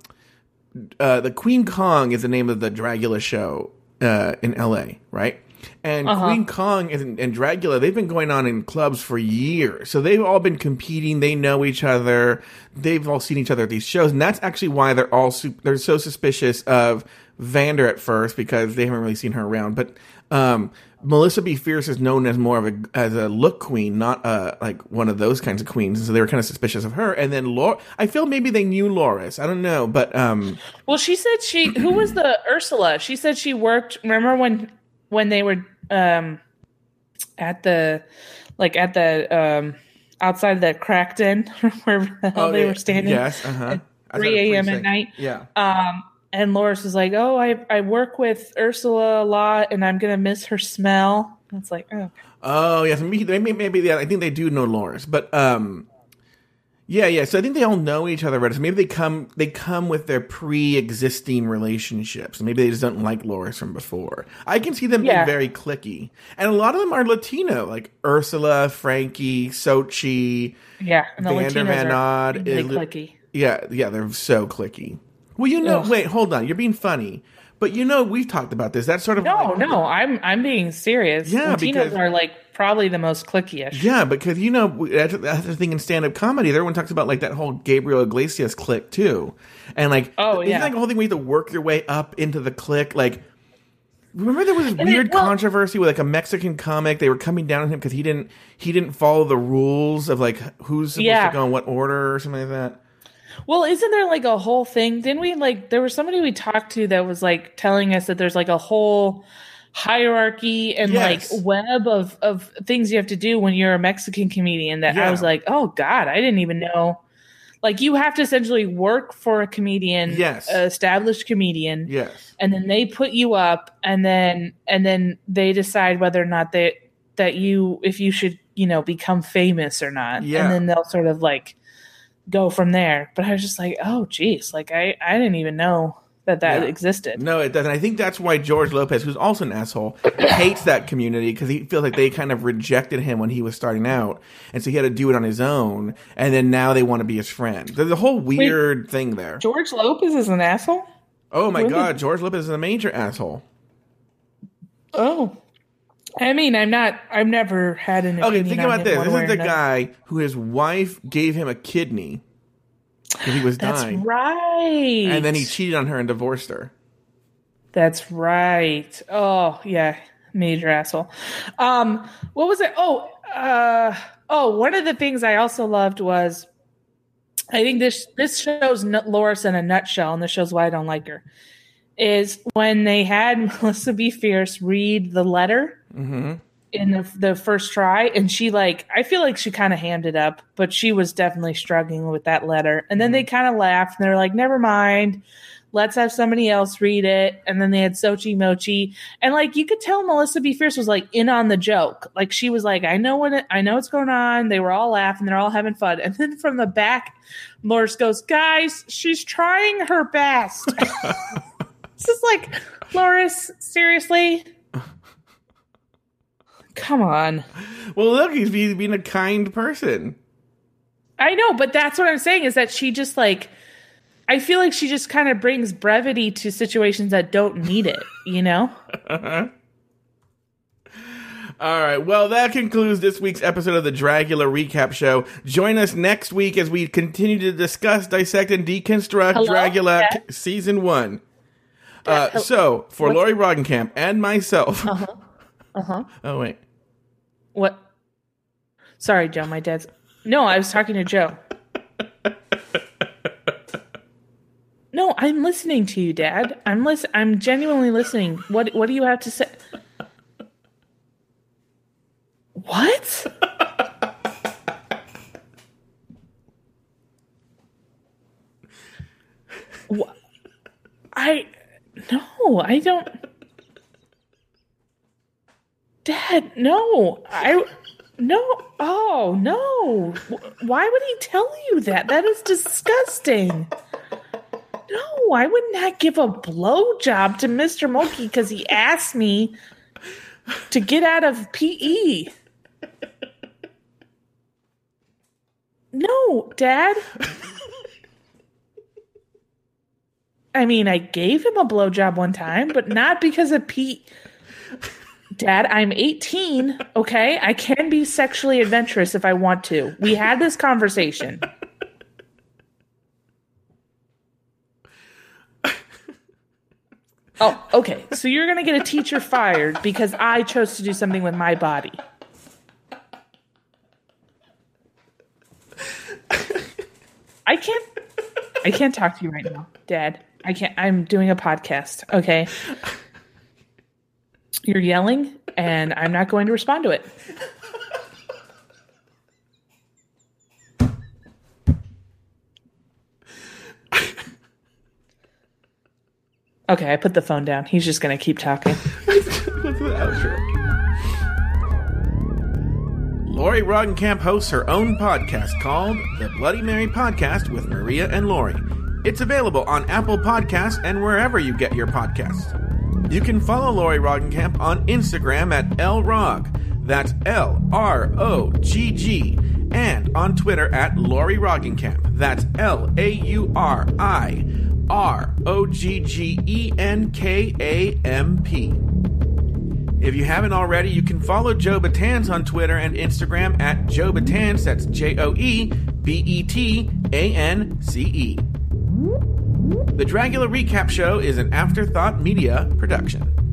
uh, the Queen Kong is the name of the Dragula show uh, in L.A. Right, and Uh-huh. Queen Kong and, and Dragula, they've been going on in clubs for years, so they've all been competing. They know each other. They've all seen each other at these shows, and that's actually why they're all su- they're so suspicious of Vander at first because they haven't really seen her around. But um, Melissa BeFierce is known as more of a as a look queen, not uh like one of those kinds of queens. And so they were kind of suspicious of her. And then Laura, I feel maybe they knew Loris. I don't know, but um, Well, she said she who was the Ursula? She said she worked. Remember when when they were um at the like at the um outside the cracked in wherever the hell oh, they yeah, were standing. Yes, uh huh. 3 a.m. at night. Yeah. Um, and Loris was like, "Oh, I I work with Ursula a lot, and I'm gonna miss her smell." It's like, oh, Oh yes, maybe maybe, maybe yeah, I think they do know Loris, but um, yeah, yeah. So I think they all know each other, right? So maybe they come they come with their pre-existing relationships. Maybe they just don't like Loris from before. I can see them Yeah. being very clicky, and a lot of them are Latino, like Ursula, Frankie, Xochi. yeah. And the Vander Latinos are really is- clicky. Yeah, yeah, they're so clicky. Well, you know, Ugh. wait, hold on, you're being funny, but you know we've talked about this. That's sort of No, like- no, I'm I'm being serious. Yeah, Latinos because- are like probably the most clicky-ish. Yeah, because you know that's, the thing in stand-up comedy. Everyone talks about like that whole Gabriel Iglesias click too, and like Oh, yeah. like the whole thing where you have to work your way up into the click. Like, remember there was this And weird well- controversy with like a Mexican comic. They were coming down on him because he didn't he didn't follow the rules of like who's supposed Yeah. to go in what order or something like that. Well, isn't there like a whole thing? Didn't we like there was somebody we talked to that was like telling us that there's like a whole hierarchy and Yes. like web of of things you have to do when you're a Mexican comedian that Yeah. I was like, "Oh god, I didn't even know." Like you have to essentially work for a comedian, Yes. established comedian, Yes, and then they put you up and then and then they decide whether or not they that you if you should, you know, become famous or not. Yeah. And then they'll sort of like go from there. But I was just like, oh, geez, like I, I didn't even know that that Yeah. existed. no, it doesn't. I think that's why George Lopez, who's also an asshole, hates that community because he feels like they kind of rejected him when he was starting out, and so he had to do it on his own. And then now they want to be his friend. There's a whole weird thing there. George Lopez is an asshole. Oh my god, George Lopez is a major asshole. Oh, I mean, I'm not. I've never had an. Okay, think about this. This is the guy who his wife gave him a kidney he was That's dying, right. and then he cheated on her and divorced her. That's right. Oh yeah, major asshole. Um, what was it? Oh, uh, oh, one of the things I also loved was, I think this this shows N- Loris in a nutshell, and this shows why I don't like her. Is when they had Melissa BeFierce read the letter hmm in the the first try, and she like I feel like she kind of handed up, but she was definitely struggling with that letter. And then they mm-hmm. kind of laughed, and they're like, "Never mind." let's have somebody else read it. And then they had Xochi Mochi. And like you could tell Melissa BeFierce was like in on the joke. Like she was like, I know what it, I know what's going on. They were all laughing, they're all having fun. And then from the back, Loris goes, Guys, she's trying her best. this is like, Loris, seriously? Come on. Well, look, he's be- being a kind person. I know, but that's what I'm saying is that she just like I feel like she just kind of brings brevity to situations that don't need it, you know? All right. Well, that concludes this week's episode of the Dragula Recap Show. Join us next week as we continue to discuss, dissect, and deconstruct Hello? Dragula Yeah. Season 1. Uh, so, for what's- Lauri Roggenkamp and myself. Uh-huh. Uh-huh. Oh, wait. What? Sorry, Joe, my dad's No, I was talking to Joe. No, I'm listening to you, Dad. I'm listen I'm genuinely listening. What what do you have to say? What? Wha- I no, I don't. Dad, no, I no. Oh no! Why would he tell you that? That is disgusting. No, I would not give a blowjob to Mr. Moki because he asked me to get out of PE. No, Dad. I mean, I gave him a blowjob one time, but not because of Pete. Dad, I'm 18, okay? I can be sexually adventurous if I want to. We had this conversation. Oh, okay, so you're going to get a teacher fired because I chose to do something with my body. I can't I can't talk to you right now, Dad. I can't I'm doing a podcast, okay? You're yelling and I'm not going to respond to it. Okay, I put the phone down. He's just going to keep talking. What's the? Lauri Roggenkamp hosts her own podcast called The Bloody Mary Podcast with Maria and Lauri. It's available on Apple Podcasts and wherever you get your podcasts. You can follow Lauri Roggenkamp on Instagram at LRog. That's L R O G G. And on Twitter at Lauri Roggenkamp. That's L A U R I R O G G E N K A M P. If you haven't already, you can follow Joe Betance on Twitter and Instagram at Joe Betance. That's J O E B E T A N C E. The Dragula Recap Show is an Afterthought Media production.